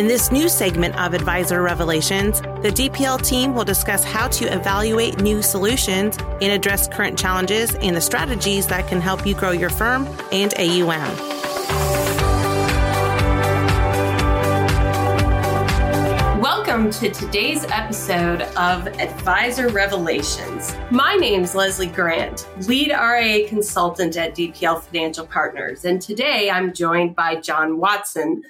In this new segment of Advisor Revelations, the DPL team will discuss how to evaluate new solutions and address current challenges and the strategies that can help you grow your firm and AUM. welcome to today's episode of Advisor Revelations. My name is Leslie Grant, lead RIA consultant at DPL Financial Partners, and today I'm joined by John Watson,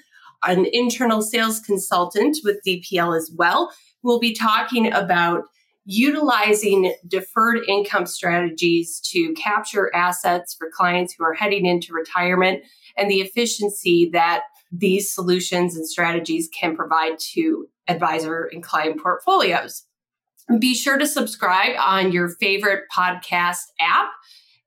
an internal sales consultant with DPL as well. We'll be talking about utilizing deferred income strategies to capture assets for clients who are heading into retirement and the efficiency that these solutions and strategies can provide to advisor and client portfolios. Be sure to subscribe on your favorite podcast app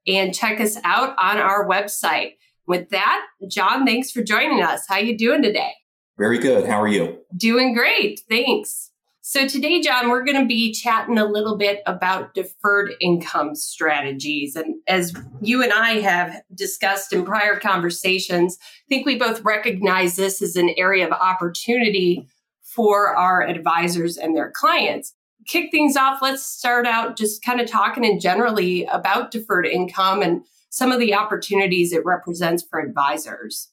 and check us out on our website. With that, John, thanks for joining us. How you doing today? Very good. How are you? Doing great. Thanks. So today, John, we're going to be chatting a little bit about deferred income strategies. And as you and I have discussed in prior conversations, I think we both recognize this as an area of opportunity for our advisors and their clients. Kick things off, let's start out just kind of talking in generally about deferred income and some of the opportunities it represents for advisors.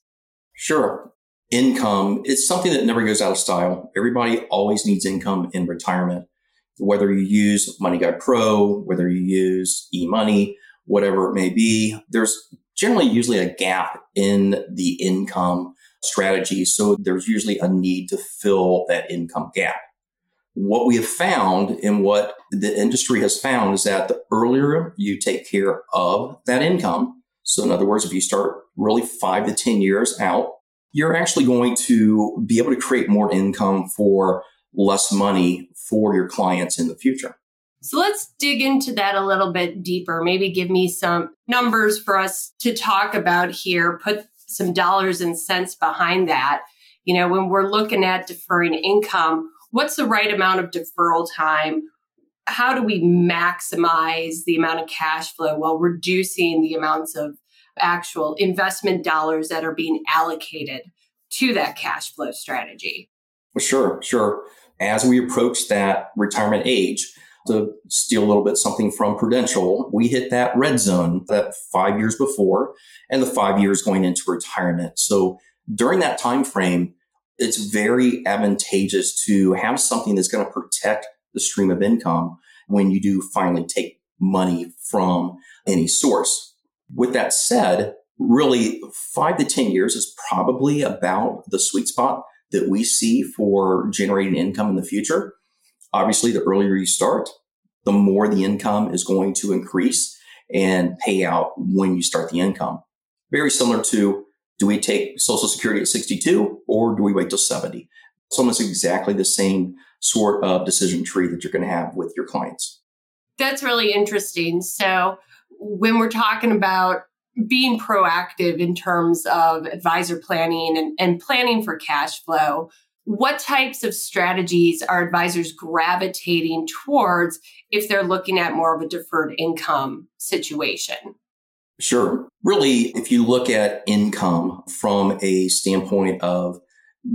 Sure. Income is something that never goes out of style. Everybody always needs income in retirement. Whether you use MoneyGuide Pro, whether you use eMoney, whatever it may be, there's generally usually a gap in the income strategy. So there's usually a need to fill that income gap. What we have found and what the industry has found is that the earlier you take care of that income, so in other words, if you start really five to 10 years out, you're actually going to be able to create more income for less money for your clients in the future. So let's dig into that a little bit deeper. Maybe give me some numbers for us to talk about here. Put some dollars and cents behind that. You know, when we're looking at deferring income, what's the right amount of deferral time? How do we maximize the amount of cash flow while reducing the amounts of actual investment dollars that are being allocated to that cash flow strategy? Well, sure, sure. As we approach that retirement age, to steal a little bit something from Prudential, we hit that red zone that five years before and the five years going into retirement. So during that time frame, it's very advantageous to have something that's going to protect the stream of income when you do finally take money from any source. With that said, really five to 10 years is probably about the sweet spot that we see for generating income in the future. Obviously, the earlier you start, the more the income is going to increase and pay out when you start the income. Very similar to do we take Social Security at 62 or do we wait till 70? It's almost exactly the same sort of decision tree that you're going to have with your clients. That's really interesting. So, when we're talking about being proactive in terms of advisor planning and, and planning for cash flow, what types of strategies are advisors gravitating towards if they're looking at more of a deferred income situation? Sure. Really, if you look at income from a standpoint of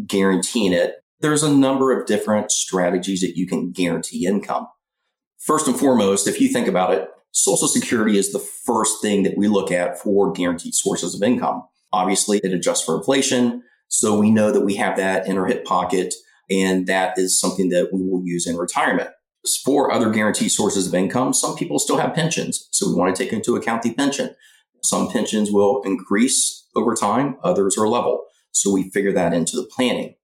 guaranteeing it, there's a number of different strategies that you can guarantee income. First and foremost, if you think about it, Social Security is the first thing that we look at for guaranteed sources of income. Obviously, it adjusts for inflation. So we know that we have that in our hip pocket, and that is something that we will use in retirement. For other guaranteed sources of income, some people still have pensions. So we want to take into account the pension. Some pensions will increase over time, others are level. So we figure that into the planning.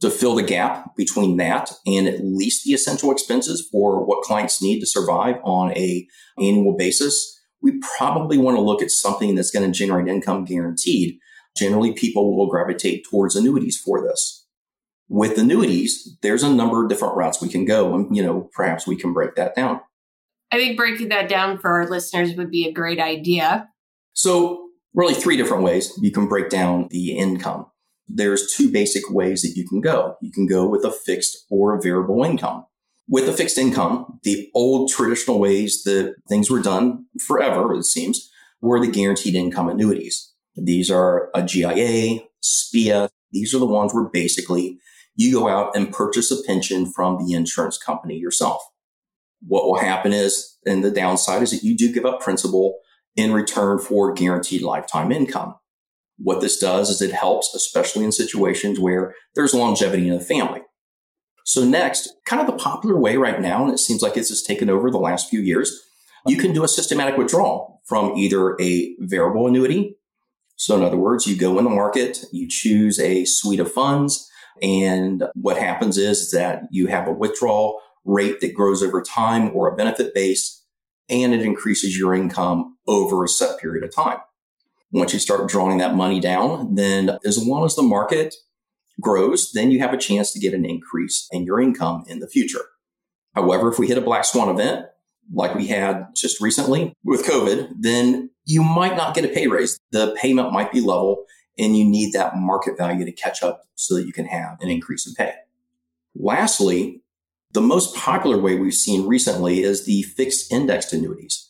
To fill the gap between that and at least the essential expenses for what clients need to survive on a annual basis, we probably want to look at something that's going to generate income guaranteed generally people will gravitate towards annuities for this. With annuities, there's a number of different routes we can go, and you know, perhaps we can break that down. I think breaking that down for our listeners would be a great idea. So, really, three different ways you can break down the income. There's two basic ways that you can go. You can go with a fixed or a variable income. With a fixed income, the old traditional ways that things were done forever, it seems, were the guaranteed income annuities. These are a GIA, SPIA. These are the ones where basically you go out and purchase a pension from the insurance company yourself. What will happen is, and the downside is that you do give up principal in return for guaranteed lifetime income. What this does is it helps, especially in situations where there's longevity in the family. So next, kind of the popular way right now, and it seems like it's just taken over the last few years, you can do a systematic withdrawal from either a variable annuity. So in other words, you go in the market, you choose a suite of funds, and what happens is that you have a withdrawal rate that grows over time or a benefit base, and it increases your income over a set period of time. Once you start drawing that money down, then as long as the market grows, then you have a chance to get an increase in your income in the future. However, if we hit a black swan event, like we had just recently with COVID, then you might not get a pay raise. The payment might be level and you need that market value to catch up so that you can have an increase in pay. Lastly, the most popular way we've seen recently is the fixed indexed annuities.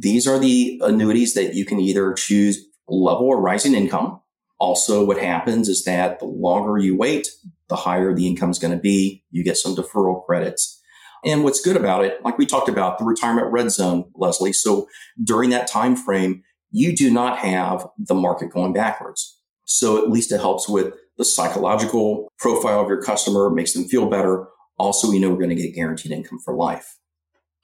These are the annuities that you can either choose level or rising income. Also, what happens is that the longer you wait, the higher the income is going to be. You get some deferral credits. And what's good about it, like we talked about the retirement red zone, Leslie. So during that time frame, you do not have the market going backwards. So at least it helps with the psychological profile of your customer, makes them feel better. Also, you know, we're going to get guaranteed income for life.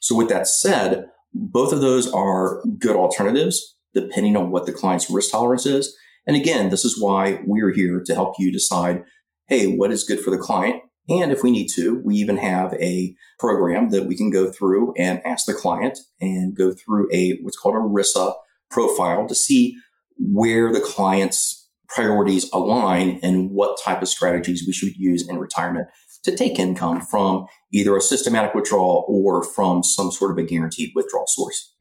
So with that said, both of those are good alternatives depending on what the client's risk tolerance is. And again, this is why we're here to help you decide, hey, what is good for the client? And if we need to, we even have a program that we can go through and ask the client and go through a what's called a RISA profile to see where the client's priorities align and what type of strategies we should use in retirement to take income from either a systematic withdrawal or from some sort of a guaranteed withdrawal source.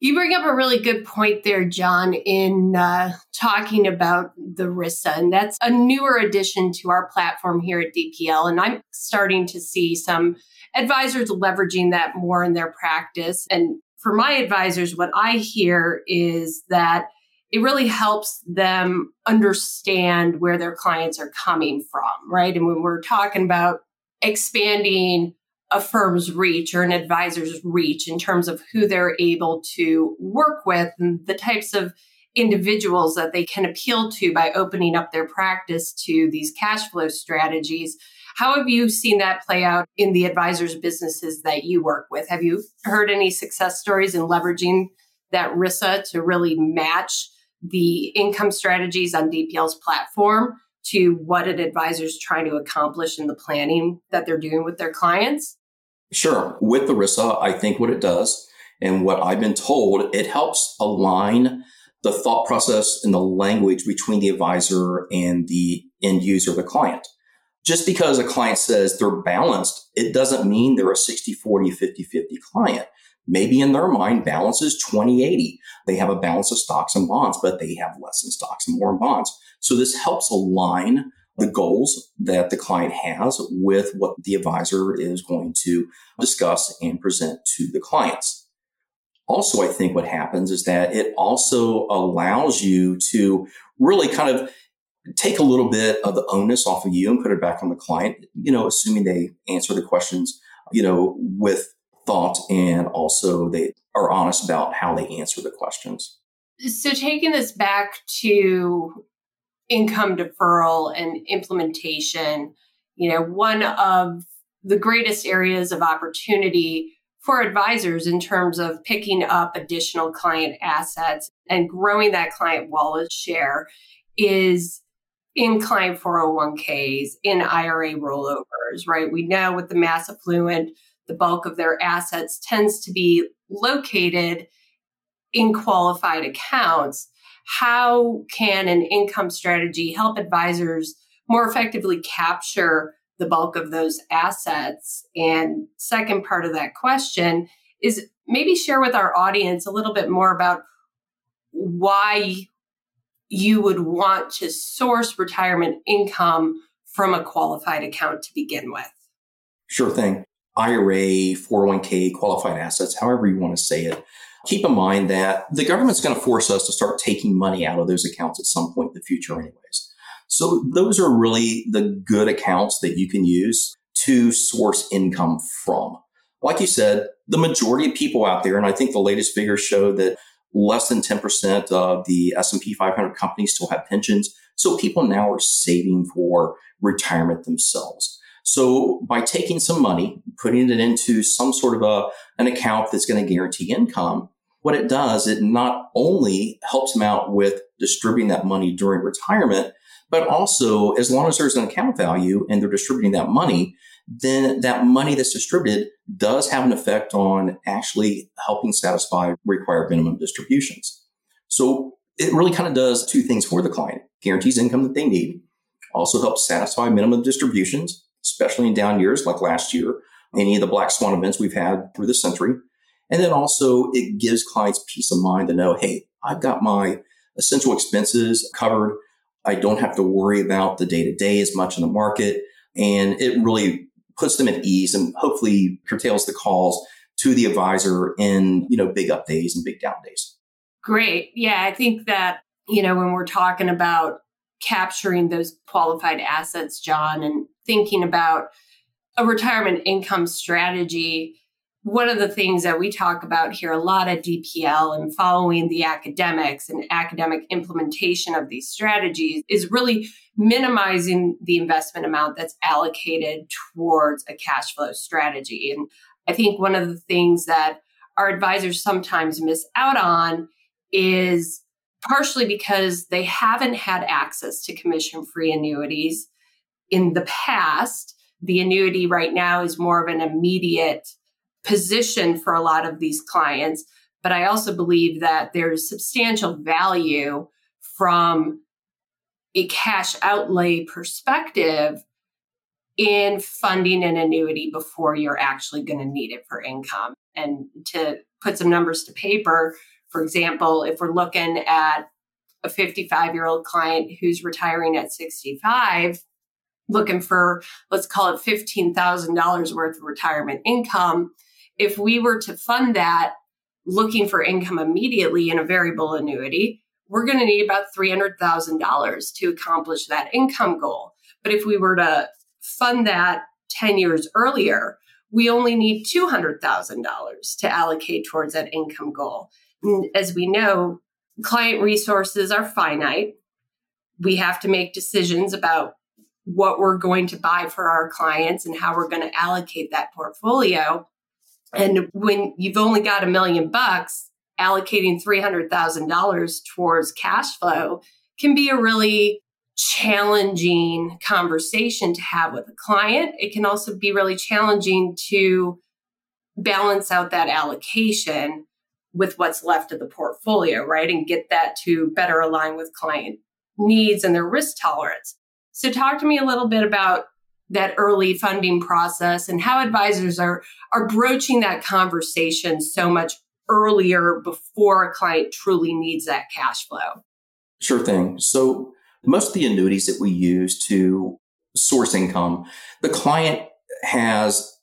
You bring up a really good point there, John, in uh, talking about the RISA. And that's a newer addition to our platform here at DPL. And I'm starting to see some advisors leveraging that more in their practice. And for my advisors, what I hear is that it really helps them understand where their clients are coming from, right? And when we're talking about expanding a firm's reach or an advisor's reach in terms of who they're able to work with and the types of individuals that they can appeal to by opening up their practice to these cash flow strategies. How have you seen that play out in the advisors' businesses that you work with? Have you heard any success stories in leveraging that RISA to really match the income strategies on DPL's platform to what an advisor is trying to accomplish in the planning that they're doing with their clients? Sure. With the RISA, I think what it does and what I've been told, it helps align the thought process and the language between the advisor and the end user, the client. Just because a client says they're balanced, it doesn't mean they're a 60, 40, 50, 50 client. Maybe in their mind, balance is 2080. They have a balance of stocks and bonds, but they have less in stocks and more in bonds. So this helps align the goals that the client has with what the advisor is going to discuss and present to the clients. Also, I think what happens is that it also allows you to really kind of take a little bit of the onus off of you and put it back on the client, you know, assuming they answer the questions, you know, with thought and also they are honest about how they answer the questions. So taking this back to income deferral and implementation, you know, one of the greatest areas of opportunity for advisors in terms of picking up additional client assets and growing that client wallet share is in client 401ks, in IRA rollovers, right? We know with the mass affluent, the bulk of their assets tends to be located in qualified accounts how can an income strategy help advisors more effectively capture the bulk of those assets? And second part of that question is maybe share with our audience a little bit more about why you would want to source retirement income from a qualified account to begin with. Sure thing. IRA, 401k, qualified assets, however you want to say it keep in mind that the government's going to force us to start taking money out of those accounts at some point in the future, anyways. So those are really the good accounts that you can use to source income from. Like you said, the majority of people out there, and I think the latest figures show that less than 10% of the S&P 500 companies still have pensions. So people now are saving for retirement themselves. So by taking some money, putting it into some sort of a, an account that's going to guarantee income, what it does, it not only helps them out with distributing that money during retirement, but also as long as there's an account value and they're distributing that money, then that money that's distributed does have an effect on actually helping satisfy required minimum distributions. So it really kind of does two things for the client, guarantees income that they need, also helps satisfy minimum distributions, especially in down years like last year, any of the black swan events we've had through the century. And then also it gives clients peace of mind to know, hey, I've got my essential expenses covered. I don't have to worry about the day to day as much in the market. And it really puts them at ease and hopefully curtails the calls to the advisor in, you know, big up days and big down days. Great. Yeah. I think that, you know, when we're talking about capturing those qualified assets, John, and thinking about a retirement income strategy, one of the things that we talk about here a lot at DPL and following the academics and academic implementation of these strategies is really minimizing the investment amount that's allocated towards a cash flow strategy. And I think one of the things that our advisors sometimes miss out on is partially because they haven't had access to commission free annuities in the past. The annuity right now is more of an immediate position for a lot of these clients. But I also believe that there's substantial value from a cash outlay perspective in funding an annuity before you're actually going to need it for income. And to put some numbers to paper, for example, if we're looking at a 55 year old client who's retiring at 65, looking for, let's call it $15,000 worth of retirement income, if we were to fund that looking for income immediately in a variable annuity, we're going to need about $300,000 to accomplish that income goal. But if we were to fund that 10 years earlier, we only need $200,000 to allocate towards that income goal. And as we know, client resources are finite. We have to make decisions about what we're going to buy for our clients and how we're going to allocate that portfolio. And when you've only got a million bucks, allocating $300,000 towards cash flow can be a really challenging conversation to have with a client. It can also be really challenging to balance out that allocation with what's left of the portfolio, right? And get that to better align with client needs and their risk tolerance. So, talk to me a little bit about that early funding process and how advisors are are broaching that conversation so much earlier before a client truly needs that cash flow. Sure thing. So most of the annuities that we use to source income, the client has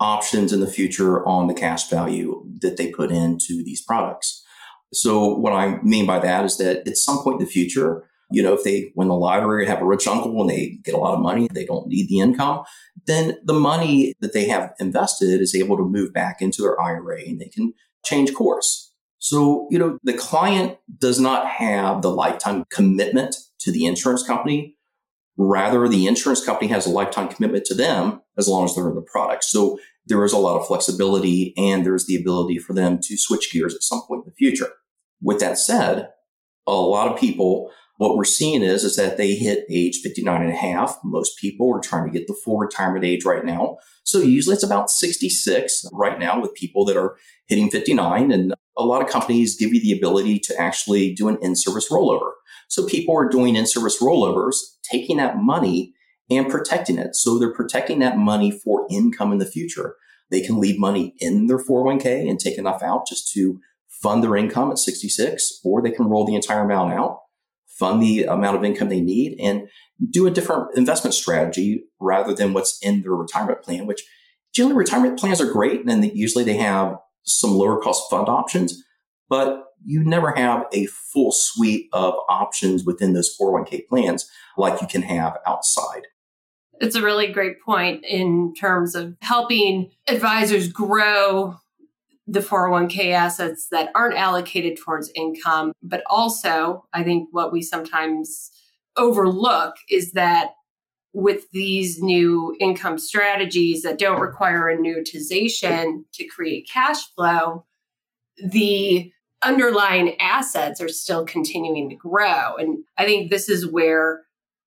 options in the future on the cash value that they put into these products. So what I mean by that is that at some point in the future, you know, if they win the lottery, have a rich uncle and they get a lot of money, they don't need the income, then the money that they have invested is able to move back into their IRA and they can change course. So, you know, the client does not have the lifetime commitment to the insurance company. Rather, the insurance company has a lifetime commitment to them as long as they're in the product. So there is a lot of flexibility and there's the ability for them to switch gears at some point in the future. With that said, a lot of people what we're seeing is, is that they hit age 59 and a half. Most people are trying to get the full retirement age right now. So usually it's about 66 right now with people that are hitting 59. And a lot of companies give you the ability to actually do an in-service rollover. So people are doing in-service rollovers, taking that money and protecting it. So they're protecting that money for income in the future. They can leave money in their 401k and take enough out just to fund their income at 66, or they can roll the entire amount out fund the amount of income they need and do a different investment strategy rather than what's in their retirement plan, which generally retirement plans are great. And usually they have some lower cost fund options, but you never have a full suite of options within those 401k plans like you can have outside. It's a really great point in terms of helping advisors grow the 401k assets that aren't allocated towards income. But also, I think what we sometimes overlook is that with these new income strategies that don't require annuitization to create cash flow, the underlying assets are still continuing to grow. And I think this is where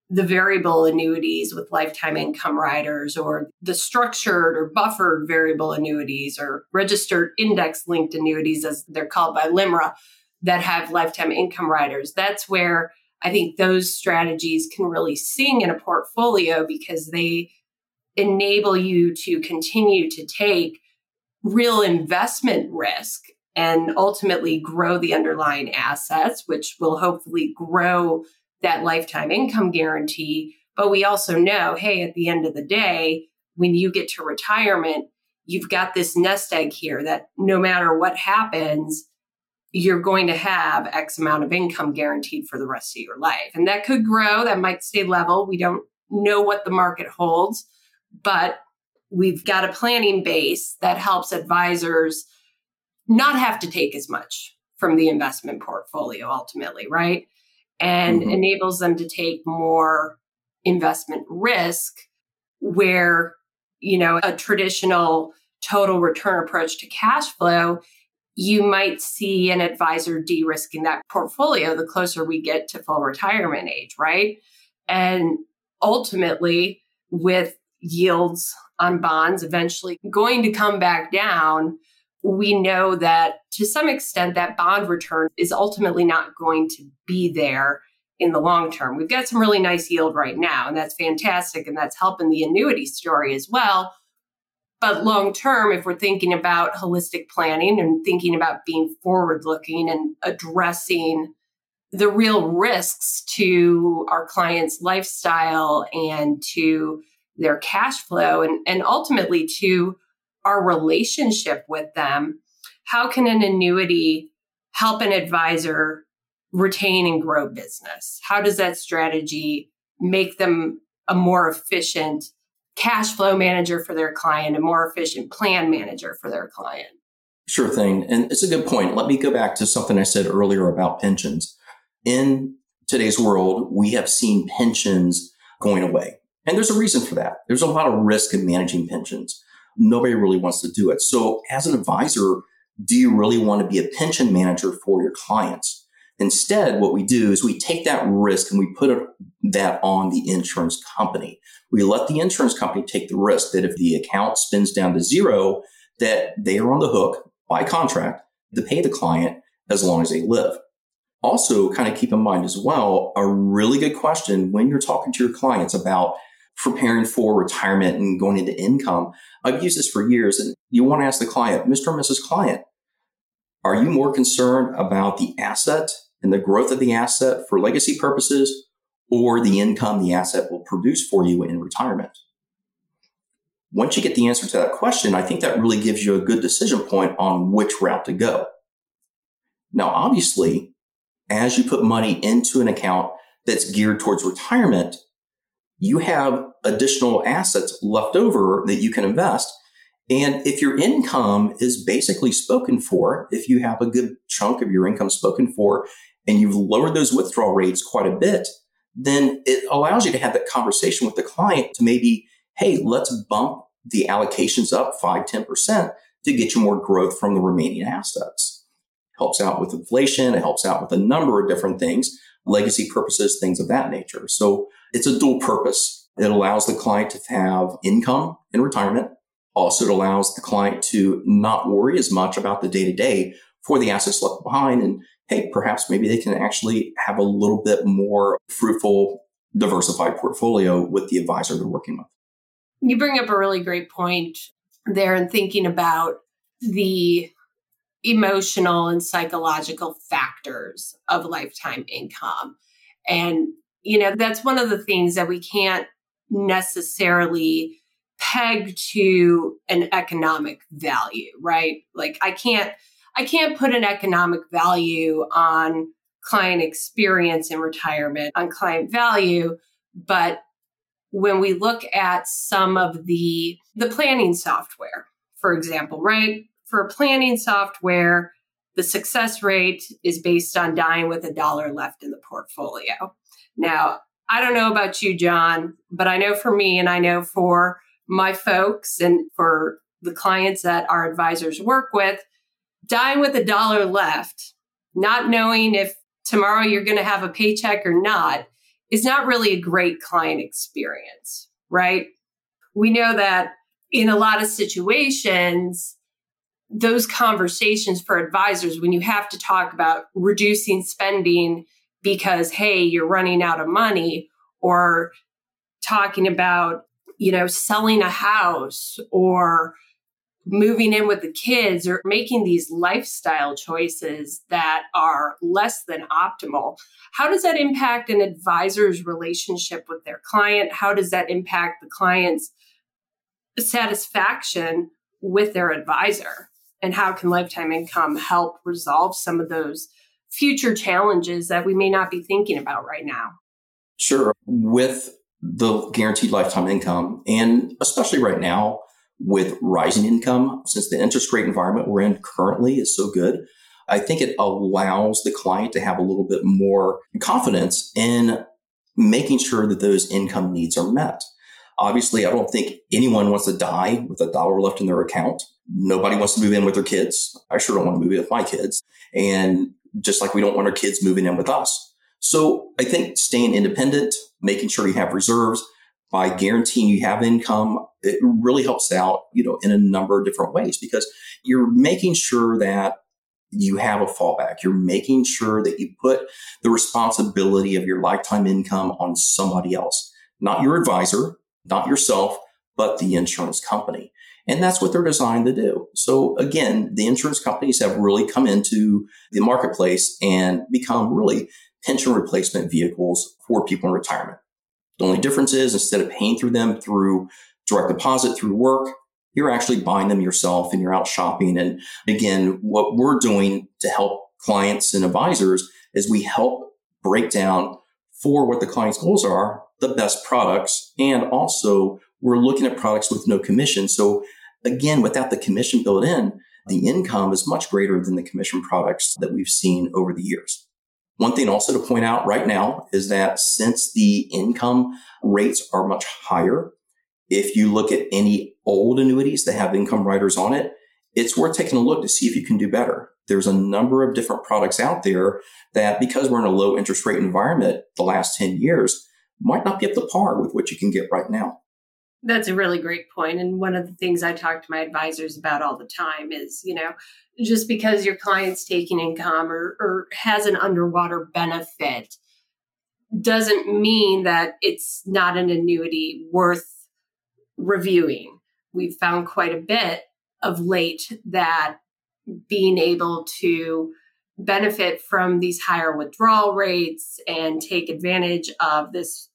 the variable annuities with lifetime income riders or the structured or buffered variable annuities or registered index linked annuities as they're called by LIMRA that have lifetime income riders. That's where I think those strategies can really sing in a portfolio because they enable you to continue to take real investment risk and ultimately grow the underlying assets, which will hopefully grow that lifetime income guarantee. But we also know, hey, at the end of the day, when you get to retirement, you've got this nest egg here that no matter what happens, you're going to have X amount of income guaranteed for the rest of your life. And that could grow, that might stay level. We don't know what the market holds, but we've got a planning base that helps advisors not have to take as much from the investment portfolio ultimately, right? And mm-hmm. enables them to take more investment risk where, you know, a traditional total return approach to cash flow, you might see an advisor de risking that portfolio the closer we get to full retirement age, right? And ultimately, with yields on bonds eventually going to come back down, we know that to some extent that bond return is ultimately not going to be there in the long term. We've got some really nice yield right now, and that's fantastic, and that's helping the annuity story as well. But long term, if we're thinking about holistic planning and thinking about being forward looking and addressing the real risks to our clients' lifestyle and to their cash flow and, and ultimately to our relationship with them, how can an annuity help an advisor retain and grow business? How does that strategy make them a more efficient cash flow manager for their client, a more efficient plan manager for their client? Sure thing. And it's a good point. Let me go back to something I said earlier about pensions. In today's world, we have seen pensions going away. And there's a reason for that. There's a lot of risk in managing pensions nobody really wants to do it. So as an advisor, do you really want to be a pension manager for your clients? Instead, what we do is we take that risk and we put that on the insurance company. We let the insurance company take the risk that if the account spins down to zero, that they are on the hook by contract to pay the client as long as they live. Also, kind of keep in mind as well, a really good question when you're talking to your clients about preparing for retirement and going into income. I've used this for years and you want to ask the client, Mr. and Mrs. Client, are you more concerned about the asset and the growth of the asset for legacy purposes or the income the asset will produce for you in retirement? Once you get the answer to that question, I think that really gives you a good decision point on which route to go. Now, obviously, as you put money into an account that's geared towards retirement, you have additional assets left over that you can invest. And if your income is basically spoken for, if you have a good chunk of your income spoken for, and you've lowered those withdrawal rates quite a bit, then it allows you to have that conversation with the client to maybe, hey, let's bump the allocations up 5, 10% to get you more growth from the remaining assets. Helps out with inflation. It helps out with a number of different things, legacy purposes, things of that nature. So it's a dual purpose. It allows the client to have income in retirement. Also, it allows the client to not worry as much about the day to day for the assets left behind. And hey, perhaps maybe they can actually have a little bit more fruitful, diversified portfolio with the advisor they're working with. You bring up a really great point there in thinking about the emotional and psychological factors of lifetime income. And you know, that's one of the things that we can't necessarily peg to an economic value, right? Like I can't I can't put an economic value on client experience in retirement, on client value, but when we look at some of the the planning software, for example, right? For planning software, the success rate is based on dying with a dollar left in the portfolio. Now, I don't know about you, John, but I know for me and I know for my folks and for the clients that our advisors work with, dying with a dollar left, not knowing if tomorrow you're going to have a paycheck or not, is not really a great client experience, right? We know that in a lot of situations, those conversations for advisors, when you have to talk about reducing spending because, hey, you're running out of money, or talking about, you know, selling a house or moving in with the kids or making these lifestyle choices that are less than optimal. How does that impact an advisor's relationship with their client? How does that impact the client's satisfaction with their advisor? And how can lifetime income help resolve some of those future challenges that we may not be thinking about right now? Sure. With the guaranteed lifetime income, and especially right now, with rising income, since the interest rate environment we're in currently is so good, I think it allows the client to have a little bit more confidence in making sure that those income needs are met. Obviously, I don't think anyone wants to die with a dollar left in their account. Nobody wants to move in with their kids. I sure don't want to move in with my kids. And just like we don't want our kids moving in with us. So I think staying independent, making sure you have reserves, by guaranteeing you have income, it really helps out, you know, in a number of different ways because you're making sure that you have a fallback. You're making sure that you put the responsibility of your lifetime income on somebody else, not your advisor, not yourself, but the insurance company. And that's what they're designed to do. So again, the insurance companies have really come into the marketplace and become really pension replacement vehicles for people in retirement. The only difference is instead of paying through them through direct deposit through work, you're actually buying them yourself and you're out shopping. And again, what we're doing to help clients and advisors is we help break down for what the client's goals are, the best products. And also we're looking at products with no commission. So again, without the commission built in, the income is much greater than the commission products that we've seen over the years. One thing also to point out right now is that since the income rates are much higher, if you look at any old annuities that have income riders on it, it's worth taking a look to see if you can do better. There's a number of different products out there that because we're in a low interest rate environment the last 10 years might not be up to par with what you can get right now. That's a really great point. And one of the things I talk to my advisors about all the time is, you know, just because your client's taking income or, or has an underwater benefit doesn't mean that it's not an annuity worth reviewing. We've found quite a bit of late that being able to benefit from these higher withdrawal rates and take advantage of this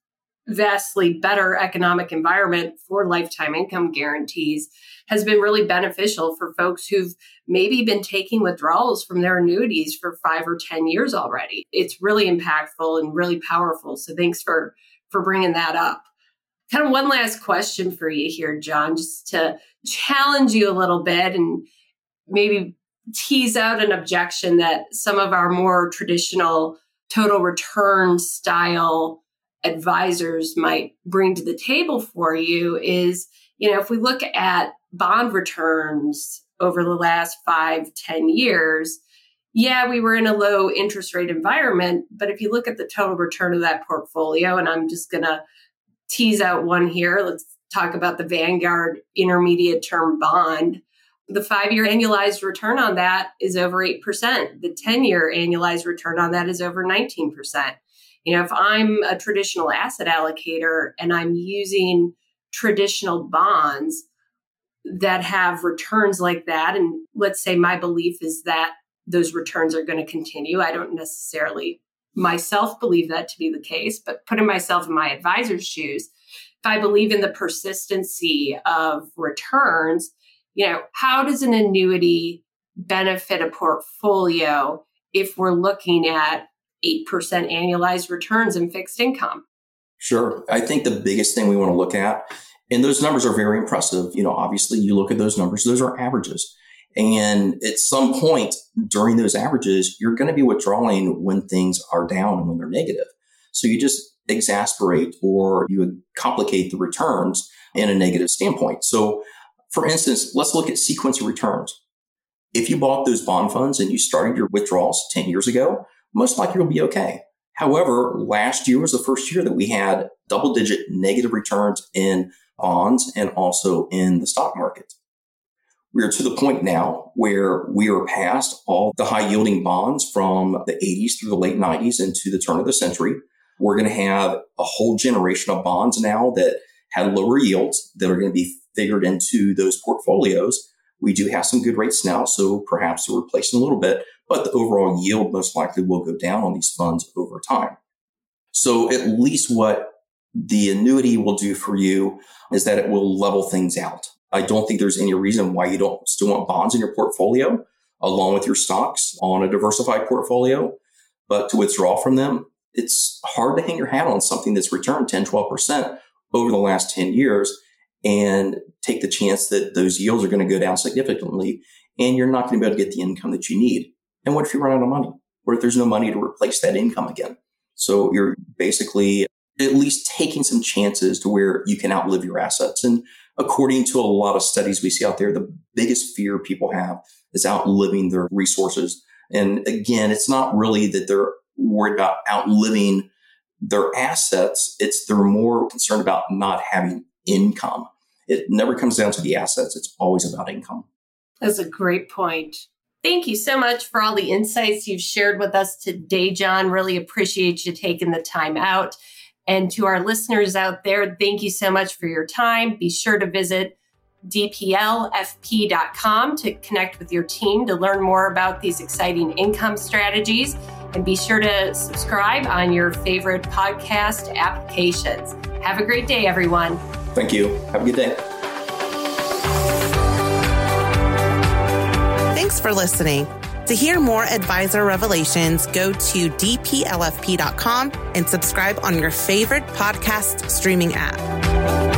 vastly better economic environment for lifetime income guarantees has been really beneficial for folks who've maybe been taking withdrawals from their annuities for five or 10 years already. It's really impactful and really powerful. So thanks for, for bringing that up. Kind of one last question for you here, John, just to challenge you a little bit and maybe tease out an objection that some of our more traditional total return style advisors might bring to the table for you is, you know, if we look at bond returns over the last five, ten years, yeah, we were in a low interest rate environment, but if you look at the total return of that portfolio, and I'm just going to tease out one here, let's talk about the Vanguard intermediate term bond. The five year annualized return on that is over 8%. The 10 year annualized return on that is over 19%. You know, if I'm a traditional asset allocator and I'm using traditional bonds that have returns like that, and let's say my belief is that those returns are going to continue, I don't necessarily myself believe that to be the case, but putting myself in my advisor's shoes, if I believe in the persistency of returns, you know, how does an annuity benefit a portfolio if we're looking at 8% annualized returns in fixed income? Sure. I think the biggest thing we want to look at, and those numbers are very impressive. You know, obviously you look at those numbers, those are averages. And at some point during those averages, you're going to be withdrawing when things are down and when they're negative. So you just exasperate or you complicate the returns in a negative standpoint. So for instance, let's look at sequence of returns. If you bought those bond funds and you started your withdrawals 10 years ago, most likely you'll be okay. However, last year was the first year that we had double digit negative returns in bonds and also in the stock market. We are to the point now where we are past all the high yielding bonds from the 80s through the late 90s into the turn of the century. We're going to have a whole generation of bonds now that had lower yields that are going to be figured into those portfolios. We do have some good rates now, so perhaps we're replacing a little bit, but the overall yield most likely will go down on these funds over time. So at least what the annuity will do for you is that it will level things out. I don't think there's any reason why you don't still want bonds in your portfolio along with your stocks on a diversified portfolio. But to withdraw from them, it's hard to hang your hat on something that's returned 10, 12% over the last 10 years and take the chance that those yields are going to go down significantly and you're not going to be able to get the income that you need. And what if you run out of money? Or if there's no money to replace that income again? So you're basically at least taking some chances to where you can outlive your assets. And according to a lot of studies we see out there, the biggest fear people have is outliving their resources. And again, it's not really that they're worried about outliving their assets. It's they're more concerned about not having income. It never comes down to the assets. It's always about income. That's a great point. Thank you so much for all the insights you've shared with us today, John. Really appreciate you taking the time out. And to our listeners out there, thank you so much for your time. Be sure to visit dplfp.com to connect with your team to learn more about these exciting income strategies. And be sure to subscribe on your favorite podcast applications. Have a great day, everyone. Thank you. Have a good day. Thanks for listening. To hear more advisor revelations, go to dplfp.com and subscribe on your favorite podcast streaming app.